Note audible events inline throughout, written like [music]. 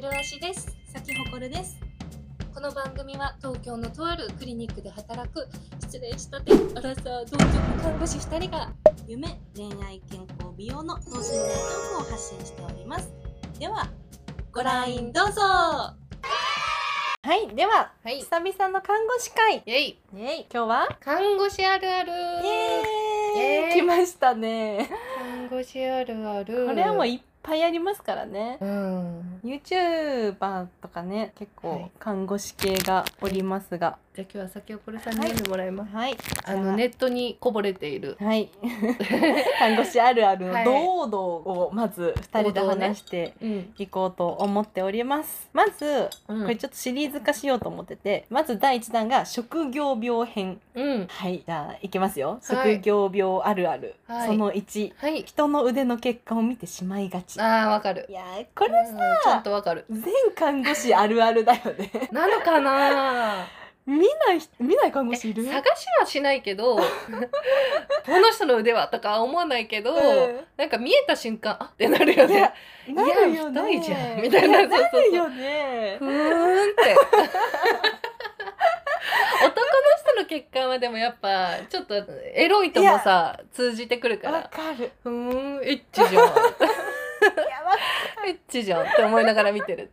ルアシです咲ほこるです。この番組は東京のとあるクリニックで働く失礼したてアラサー同居看護師2人が夢、恋愛、健康、美容の等身大トークを発信しております。では、ご覧どうぞはい、では、はい。久々の看護師会。イェイイェイ、今日は？看護師あるあるイイエーイイエーイ来ましたね。看護師あるあるこれはもういっぱいありますからね。うん。YouTuber とかね、結構はい看護師系がおりますが。じゃあ今日は先ほこれさんに読んでもらいます。はい。あのネットにこぼれている。はい。[laughs] 看護師あるあるのはい堂々をまず二人で話してうん。いこうと思っております。まず、うんこれちょっとシリーズ化しようと思ってて、まず第1弾が職業病編。うん。はい、じゃあいきますよ。はい職業病あるある。はいその1、はい。人の腕の血管を見てしまいがち。いああわかる。やー、これうんちょっとわかる。全看護師あるあるだよね。なのかな。見ない人、見ない看護師いる？探しはしないけど、この人の腕はとか思わないけど、うんなんか見えた瞬間あってなるよね。なるよね。いや太いじゃんみたいなそうそうそうなるよねふ。ーんって。男の人の血管はでもやっぱちょっとエロいともさ通じてくるかわらかる。ふーんエッチじゃん [laughs] エッチじゃんって思いながら見てる、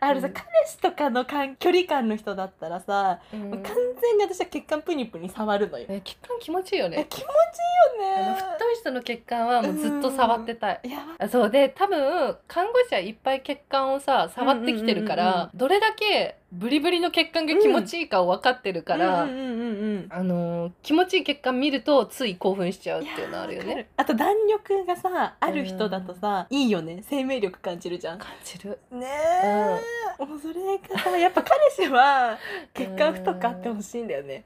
あるさ、うん。彼氏とかの間距離感の人だったらさ、うん。完全に私は血管プニプニ触るのよ。え血管気持ちいいよね。え気持ちいいよあのね。太い人の血管はもうずっと触ってたい。いやあそう。で多分看護師はいっぱい血管をさ触ってきてるから、うんうんうんうん。どれだけブリブリの血管が気持ちいいかを分かってるから、うんうんうんうんあのー気持ちいい血管見るとつい興奮しちゃうっていうのあるよわかね。あと弾力がさある人だとさ、いいよね生命力感じるじゃん。感じる。ねえ、もうそれがさやっぱ彼氏は [laughs] 血管太くあってほしいんだよね。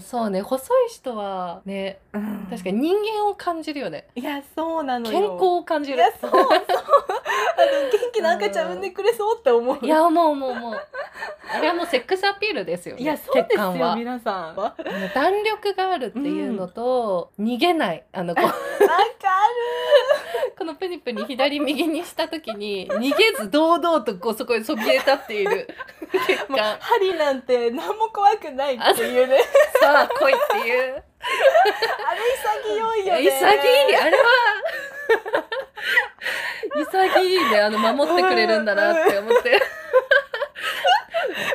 そうね細い人はねうん確かに人間を感じるよね。いやそうなのよ。健康を感じる。いやそうそう。あの元気な赤ちゃん産んでくれそうって思う。いやもうもうもうあれはもうセックスアピールですよね。いやそうですよ。皆さん。弾力があるっていうのと、逃げないあのこう [laughs] このプニプニ左右にした時に逃げず堂々とこうそこにそびえ立っている血る。もう管針なんて何も怖くないっていうね。さあ来いっていう [laughs] あれ潔いよね。潔いあれは潔いねあの守ってくれる。んだなって思って、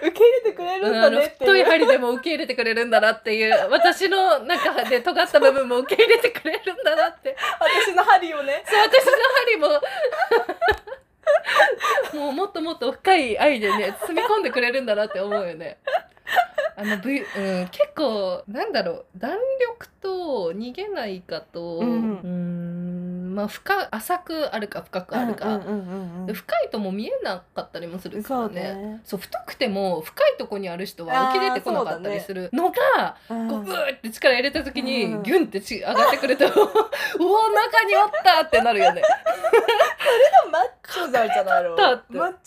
受け入れてくれる。んだねっていう。太い針でも受け入れてくれる。んだなっていう私の中で尖った部分も受け入れてくれる。んだなって私の針をね。そう私の針ももうもっともっと深い愛でね包み込んでくれる。んだなって思うよね。あの、v うん、結構なんだろう弾力と逃げないかと、うんーんまあ深浅くあるか深くあるか、深いとも見えなかったりもするからそうね。ね。そう太くても深いとこにある人は浮き出てこなかったりするのが、うんこうグーって力入れた時に、うんギュンってち上がってくるとう [laughs] お中におったってなるよね。[laughs] マッチョなんじゃないのチ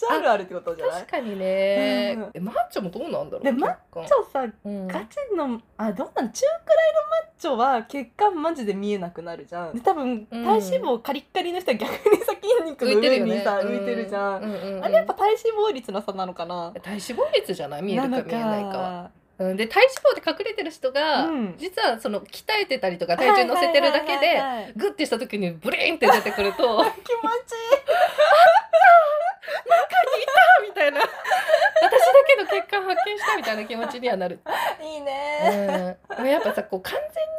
ョあるある。ってことじゃない？確かにね、うんえマッチョもどうなんだろう？でマッチョさうん。ガチのあどうなの中くらいのマッチョは血管マジで見えなくなるじゃん。で多分うん。体脂肪カリッカリの人は逆にさ筋肉の上にさ浮いてるじゃん、うん。うんうんあれやっぱ体脂肪率の差なのかな？体脂肪率じゃない？見えるか見えないかは。うん、で体脂肪で隠れてる人が、うん。実はその鍛えてたりとか体重乗せてるだけでグッてした時にブリーンって出てくると [laughs] 気持ちみたいな。私だけの血管発見したみたいな気持ちにはなる。い [laughs] いいね。うん、やっぱさこう完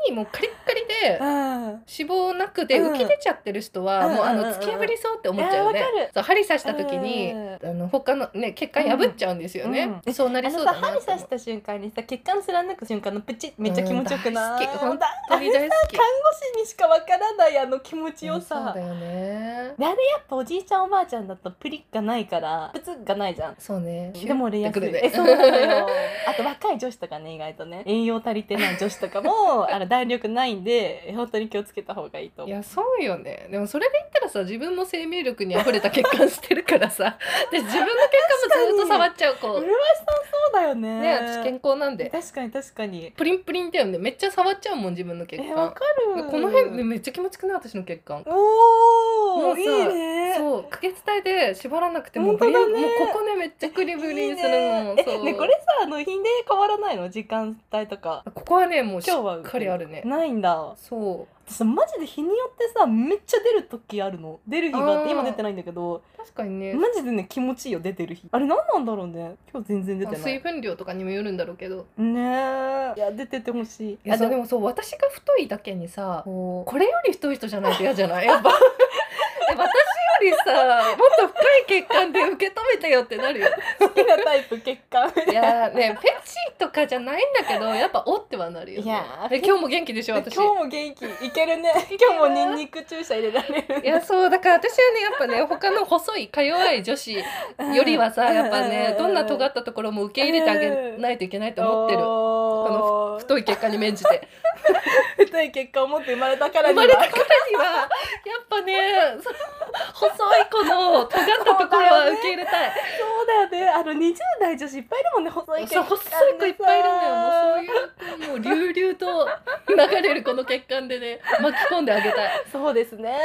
全にもうカリッカリでうん。脂肪なくてうん。浮き出ちゃってる人は、もうあの突き破りそうって思っちゃうよね。そう針刺した時に、うん。あの他のね血管破っちゃうんですよね。うん。そうなりそうだなさ針刺した瞬間にさ血管貫く瞬間のプチめっちゃ気持ちよくない、本当。に大好き。看護師にしかわからないあの気持ちよそうさだよね。であれやっぱおじいちゃんおばあちゃんだとプリッがないからプツッがないじゃん。そうね。でも俺安い、えそうなのよ。[laughs] あと若い女子とかね意外とね。栄養足りてない女子とかも [laughs] あの弾力ないんで本当に気をつけた方がいいと思う。いやそうよね。でもそれで言ったらさ自分も生命力に溢れた血管してるからさ。で自分の血管もずっと触っちゃうこう。麗しさんそうだよね。ね私健康なんで。確かに確かに。プリンプリンだよね。めっちゃ触っちゃうもん自分の血管。えわかる。この辺ねめっちゃ気持ちくない私の血管。おおもうさいいね。そう可決体で縛らなくても本当だね。ブリンもうここねめっちゃクリブリンするのいいね。そう。えねこれさあの日で変わらないの？時間帯とか。ここはねもうしっかりあるね。ないんだ。そう。私さマジで日によってさめっちゃ出る時あるの。出る日があって今出てないんだけど。確かにね。マジでね気持ちいいよ出てる日。あれ何なんだろうね。今日全然出てない。水分量とかにもよるんだろうけど。ねえ。いや出ててほしい。いやでももそう私が太いだけにさこれより太い人じゃないと嫌じゃない？やっぱ [laughs] りさもっと深い血管で受け止めてよってなるよ。好きなタイプ血管いやーねフェチとかじゃないんだけどやっぱおってはなるよ、ね、いや今日も元気でしょ私。今日も元気。いけるね。今日もニンニク注射入れられる。いやそうだから私はねやっぱね他の細いか弱い女子よりはさやっぱねどんな尖ったところも受け入れてあげないといけないと思ってる。この太い血管に免じて。[laughs] 太い血管を持って生まれたからには。生まれたからにはやっぱね細い子の尖ったところは受け入れたい。そうだよね。あの20代女子いっぱいいるもんね細い血そう管細い子いっぱいいるんだよもうそういうもう隆々と流れるこの血管でね巻き込んであげたい。そうですね。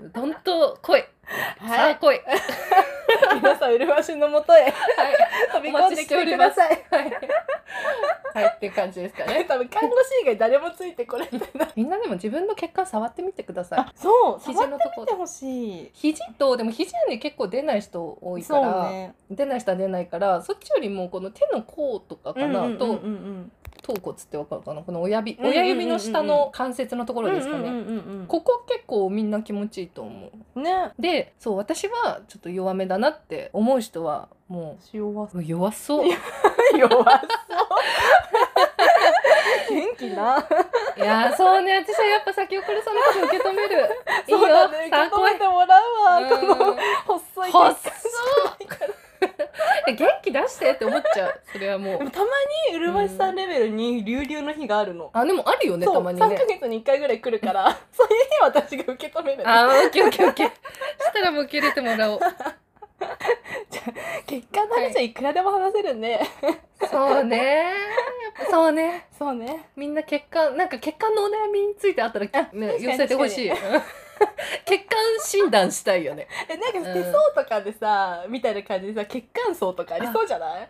うん。どんと来い、さはい。あ来い。は [laughs] い皆さん麗しのもとへ。飛び込んできてください。はい、はい、っていう感じですかね。[laughs] 多分看護師以外誰もついてこれてない。みんなでも自分の血管触ってみてください。あそう肘触ってのとこみてほしい。肘とでも肘はね結構出ない人多いから、ね。出ない人は出ないからそっちよりもこの手の甲とかかな、とうんうんうんうん頭骨ってわかるかな？この親指、親指の下の関節のところですかね、ここ結構みんな気持ちいいと思う。うんね。でそう私はちょっと弱めだなって思う人はも弱う。弱そう。弱そう。元気な。いやーそうね。私はやっぱ先送りさんのこと受け止める。いいよ。ね受け止めてもらうわ。このうん。細い血細管そう出してって思っちゃう。それはもう。でもたまに麗しさんレベルに隆々の日があるの、あでもあるよねそうたまに3ヶね月に1回ぐらい来るから [laughs] そういう日は私が受け止めるあーオッケーオッケーオッケー。したらもう受け入れてもらおう。[laughs] 結果の話はいくらでも話せるね、そうね。やっぱそうね。そうね。みんな血管なんか血管のお悩みについてあったら、ね、確かに寄せてほしい。血管診断したいよね。[laughs] えなんかうん。手相とかでさ、みたいな感じでさ血管層とかあ。りそうじゃない？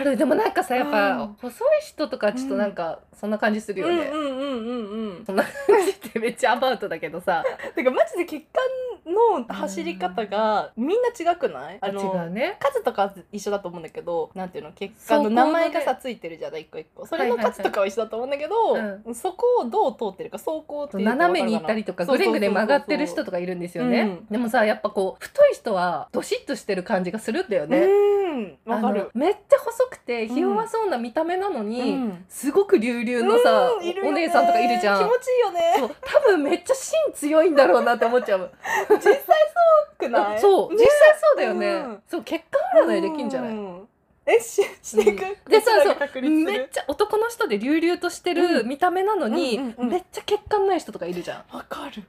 ある。でもなんかさやっぱ、うん。細い人とかちょっとなんかそんな感じするよね、うんうんうんうんうん。そんな感じってめっちゃアバウトだけどさ。[laughs] てかマジで血管の走り方がみんな違くない？あ違のうね。数とかは一緒だと思うんだけどなんていうの？血管の名前がさついてるじゃない？一個一個それの数とかは一緒だと思うんだけど、うそこをどう通ってるか走行っていうか斜めに行ったりとかぐれぐれ曲がってる人とかいるんですよね、うん。でもさやっぱこう太い人はドシッとしてる感じがするんだよね、うんわかあるのめっちゃ細くてひ弱そうな見た目なのに、うん。すごく隆々のさ、うんいるよね。お姉さんとかいるじゃん。気持ちいいよね。そう多分めっちゃ芯強いんだろうなって思っちゃう。実際そうくない？[laughs] そう、ね。実際そうだよね、うん。そう血管占いできんじゃない、うん。えししていく、うん。でさこちらがそう確立する？めっちゃ男の人で隆々としてる見た目なのに、うんうんうんめっちゃ血管ない人とかいるじゃん。わかる。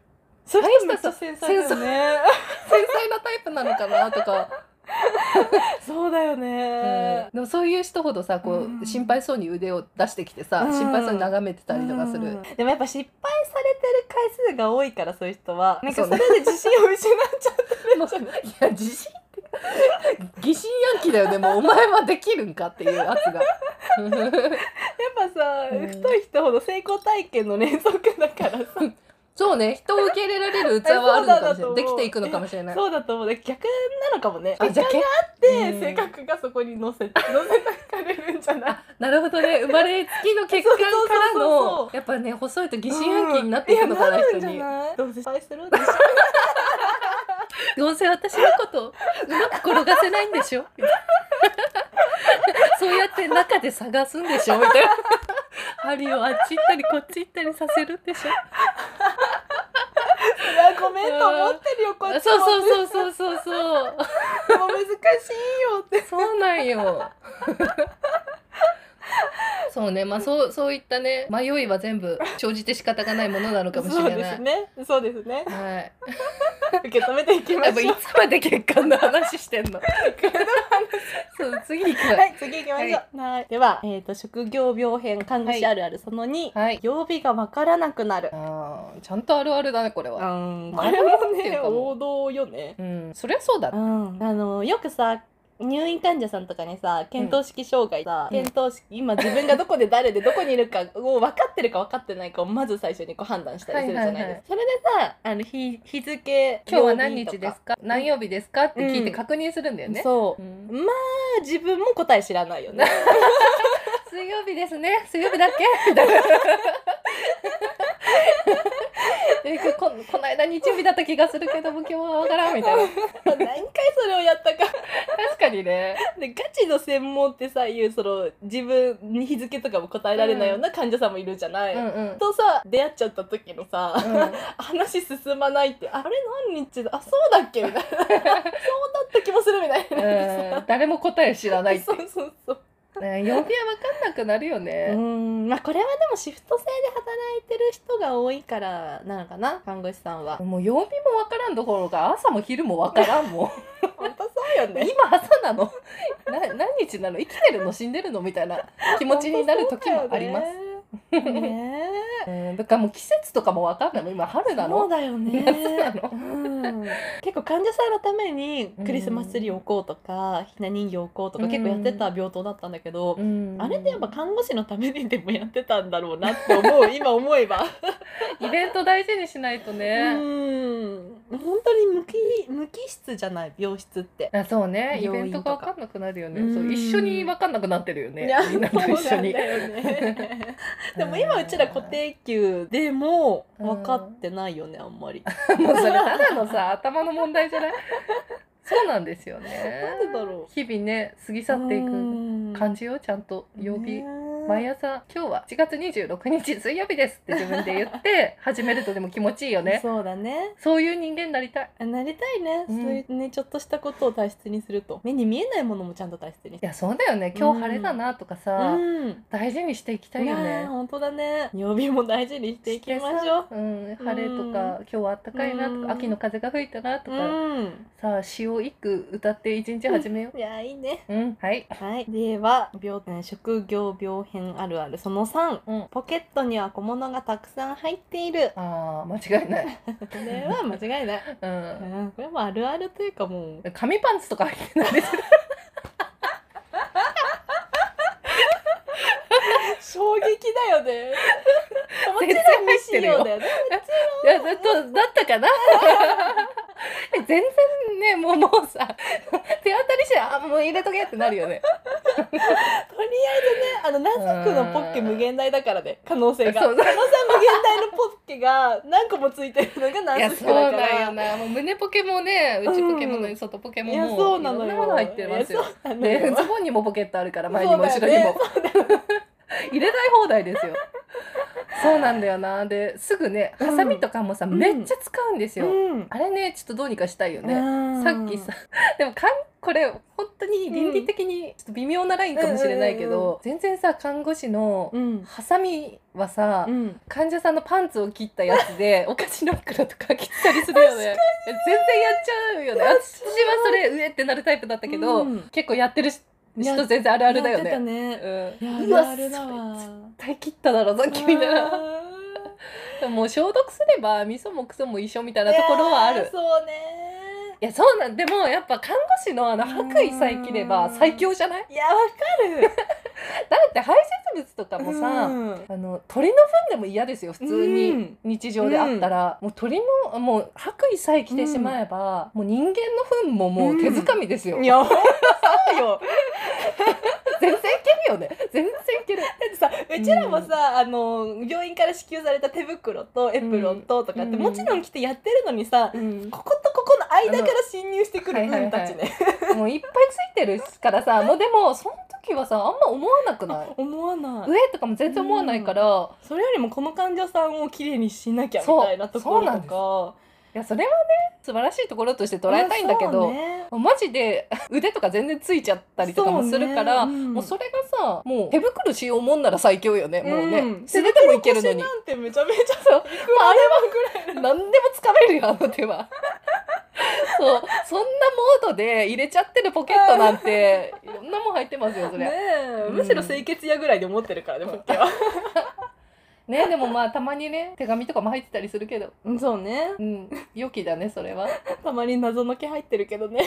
そういう人めっちゃさ繊細だよね。繊細なタイプなのかなとか、そうだようん。ね、でもそういう人ほどさこう、うん。心配そうに腕を出してきてさ、うん。心配そうに眺めてたりとかする、うん。でもやっぱ失敗されてる回数が多いからそういう人はなんかそれで自信を失っちゃってるんじゃない [laughs] いや自信って [laughs] 疑心暗鬼だよね。もうお前はできるんかっていうやつが。[laughs] やっぱさ、うん。太い人ほど成功体験の連続だからさそうね。人を受け入れられる器はあるのかもしれない。[laughs] できていくのかもしれない。そうだと思う。逆なのかもね。あじゃあ結結果で性格がそこに乗せ [laughs] 乗せたかれるんじゃない？なるほどね。生まれつきの血管からのうやっぱね細いと疑心暗鬼になっていくのかな、うん。人にどうせ失敗するんでしょ？どうせ私のことうまく転がせないんでしょ？[laughs] そうやって中で探すんでしょ？みたいな。針をあっち行ったりこっち行ったりさせるんでしょ？ごめんと思ってるよこっちそうもそうそうそうそうそうもう。難しいよって。そうなんよ。そうね。まあそうそういったね迷いは全部生じて仕方がないものなのかもしそうれない、ですね。そうですね。はい [laughs] 受け止めていきましょう。つまで血管の話してんの？[laughs] そう次行くわはい、次行きましょう。はい、では、えっ、と、職業病編、看護師あるある、その2、はい。曜日がわからなくなる。あーちゃんとあるあるだねこれは。うん、こまあれもね、王道よね。うん。そりゃそうだ。うん、あの、よくさ、入院患者さんとかにさ検討式障害さ、うん。検討式今自分がどこで誰でどこにいるかを分かってるか分かってないかをまず最初にこう判断したりするじゃないですか、はいはいはい。それでさあの日日付今日は曜何日ですか？何曜日ですか？って聞いて確認するんだよね、そう。うん。まあ自分も答え知らないよね [laughs] 水曜日ですね。水曜日だっけ？みたいなえここの間日曜日だった気がするけども今日はわからんみたいな。何回それをやったか。確かにね。でガチの専門ってさいうその自分に日付とかも答えられないような患者さんもいるじゃない、うんうん。とさ出会っちゃった時のさ、うん。話進まないってあれ何日だ？あそうだっけ？みたいな。[laughs] そうだった気もするみたいな。うん。誰も答え知らないって。そうそうそう。ね [laughs] 曜日は分かんなくなるようね、ん。まあこれはでもシフト制で働いてる人が多いからなのかな看護師さんは。もう曜日も分からんどころか朝も昼も分からんもん。本当そうよね。[laughs] 今朝なの。な何日なの？生きてるの？死んでるの？みたいな気持ちになる時もありますすね。うんだからもう季節とかも分かんない。もん今春なそうのだよね。うん。結構患者さんのためにクリスマスツリー置こうとかひな人形置こうとか結構やってた病棟だったんだけど、うん。あれってやっぱ看護師のためにでもやってたんだろうなって思う [laughs] 今思えば。イベント大事にしないとうね、ん。本当に無機無機質じゃない病室って。あそうね。イベントが分かんなくなるよね。うん。そう一緒に分かんなくなってるよね。みんなと一緒にでも今うちら固定給でも分かってないよねあんまり。[laughs] もうそれただのさ頭の問題じゃない？[laughs] そうなんですよなんねでだろう。日々ね過ぎ去っていく感じよちゃんと。曜日、毎朝今日は4月26日水曜日ですって自分で言って [laughs] 始めるとでも気持ちいいよね。そうだね。そういう人間になりたい。あなりたいね、うん。そういうねちょっとしたことを大切にすると。目に見えないものもちゃんと大切にいやそうだよね。今日晴れだなとかさ、うん。大事にしていきたいよね。本当だね。曜日も大事にしていきましょう。うん、晴れとか、今日は暖かいなとか、うん。秋の風が吹いたなとか、うん。さあ詩を一句歌って一日始めよいやーいいね。う。うん、はい。はい。では病えー職業病変あるあるその3うん。ポケットには小物がたくさん入っているああ、間違いない。これは間違いない、[laughs] うん。うん、これもあるあるというかもう紙パンツとか入ってないです。[laughs] 衝撃だよねもち全然ろん未使用だよねいや、だと、だったかな？[laughs] え全然ね、もう、もうさ。手当たりして、あ、もう入れとけってなるよね。とりあえずねあのナズクのポッケ無限大だからね可能性がそう可能性無限大のポッケが何個もついてるのがいや、ナズそうクだからだよな。もう胸ポケもね、内ポケもね、外ポケもいやもう。そうなのよいろんなもの入ってますよいや。そうなので、よズボンにもポケットあるから、前にも後ろにも。[laughs] 入れたい放題ですよ。そうなんだよな。で、すぐね、ハサミとかもさ、うんめっちゃ使うんですよ。うんあれね、ちょっとどうにかしたいよね。うんさっきさ、[laughs] でもかんこれ本当に倫理的にちょっと微妙なラインかもしれないけど、全然さ看護師のうんハサミはさ、うん患者さんのパンツを切ったやつで [laughs] お菓子の袋とか切ったりするよね。全然やっちゃうよね。私はそれ上ってなるタイプだったけど、うん結構やってるし人全然あるあるだよね。ね。うん、いうやわあるあるだわ。絶対切っただろさっきみたいな。もう消毒すれば味噌もクソも一緒みたいなところはある。そうね。いやそうなんでもやっぱ看護師のあの白衣さえ着れば最強じゃない？いやわかる。[laughs] だって排泄物とかもさ、うん。あの鳥の糞でも嫌ですよ普通うにん。日常であったら、もう鳥のもう白衣さえ着てしまえば、もう人間の糞ももう手づかみですよ、いやそうよ [laughs] 全然いけるよね。全然いける。だってさうちらもさ、あの病院から支給された手袋とエプロンととかって、うん。もちろん着てやってるのにさ、うん。こことここの間から侵入してくるうん分たちね、もういっぱいついてるからさもうでもその時はさあんま思わなくない？思わない。上とかも全然思わないから、それよりもこの患者さんをきれいにしなきゃみたいなところとか。いやそれはね素晴らしいところとして捉えたいんだけど、ね。マジで [laughs] 腕とか全然ついちゃったりとかもするからそうね。うん。もうそれがさもう手袋しようもんなら最強よね、もうね。ん素手でもいけるのに。なんてめちゃめちゃそう。いくらでもぐらいの。何でもつかめるよあの手は。[laughs] そう。そんなモードで入れちゃってるポケットなんて [laughs] 世のんなもん入ってますよそれねむしろ清潔屋ぐらいで思ってるからねポッケはでもまあたまにね手紙とかも入ってたりするけど。うんそうね。うん。良きだねそれは。たまに謎の毛入ってるけどね。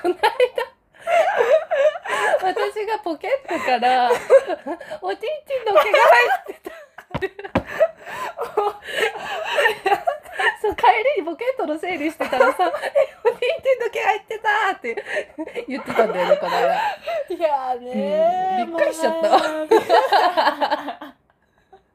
この間私がポケットからおちんちんの毛が入ってた帰りにポケットの整理してたらさ「えおちんちんの毛入ってた!」って言ってたんだよねこの間。いやーねー、うんびっくりしちゃったまあ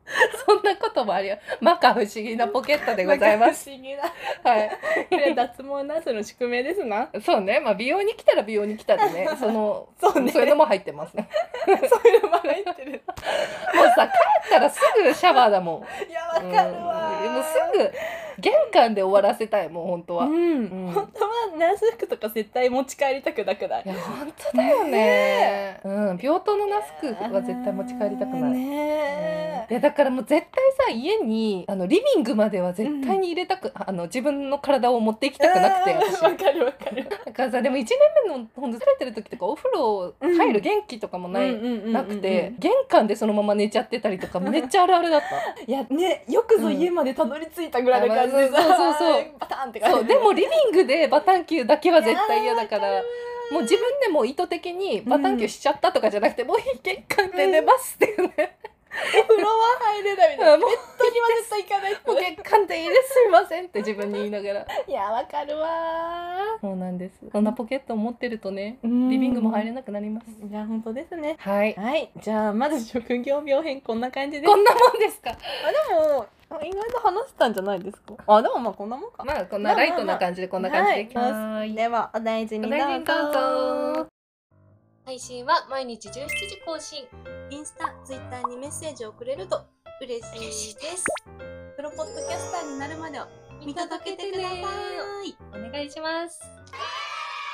[laughs] そんなこともありまか不思議なポケットでございます。不思議なはい。これ脱毛ナースの宿命ですなそうね、まあ美容に来たら美容に来たでね、[laughs] そのそうねそういうのも入ってますね。[laughs] そういうのも入ってるもうさ帰ったらすぐシャワーだもん。いやわかるわー、うんもうすぐ玄関で終わらせたいもん本当は。ういん、本当はナース服とか絶対持ち帰りたくなくない？や本当だよね。うん、病棟のナスクは絶対持ち帰りたくない。ねいやだからもう絶対さ家にあのリビングまでは絶対に入れたく、あの自分の体を持っていきたくなくて私。わかるわかる。だからさでも1年目のほんと疲れてる時とかお風呂入る元気とかもない、なくて玄関でそのまま寝ちゃってたりとかめっちゃあるあるだった。[laughs] いやねよくぞ家までたどり着いたぐらいの感じでさ、うんそうそうそう。バタンって感じ。そうでもリビングでバタンキューだけは絶対嫌だからもう自分でも意図的にバタンキューしちゃったとかじゃなくて、もう玄関で寝ますっていうね、お風呂は入れないみたいな。もうベッドには絶対行かないもう玄関でいいですいませんって自分に言いながら。いやわかるわそうなんです。そん。なポケットを持ってるとねーリビングも入れなくなります。いや本当ですね。はい。はい。じゃあまず職業病編こんな感じです。こんなもんですか？あでもあ意外と話せたんじゃないですか？あでもまあこんなもんか。まあこんなライトな感じでこんな感じでいきます、はい。ではお大事にお大事にどうぞ。配信は毎日17時更新。インスタ、ツイッターにメッセージをくれると嬉しいです。プロポッドキャスターになるまでを見届けてください。お願いします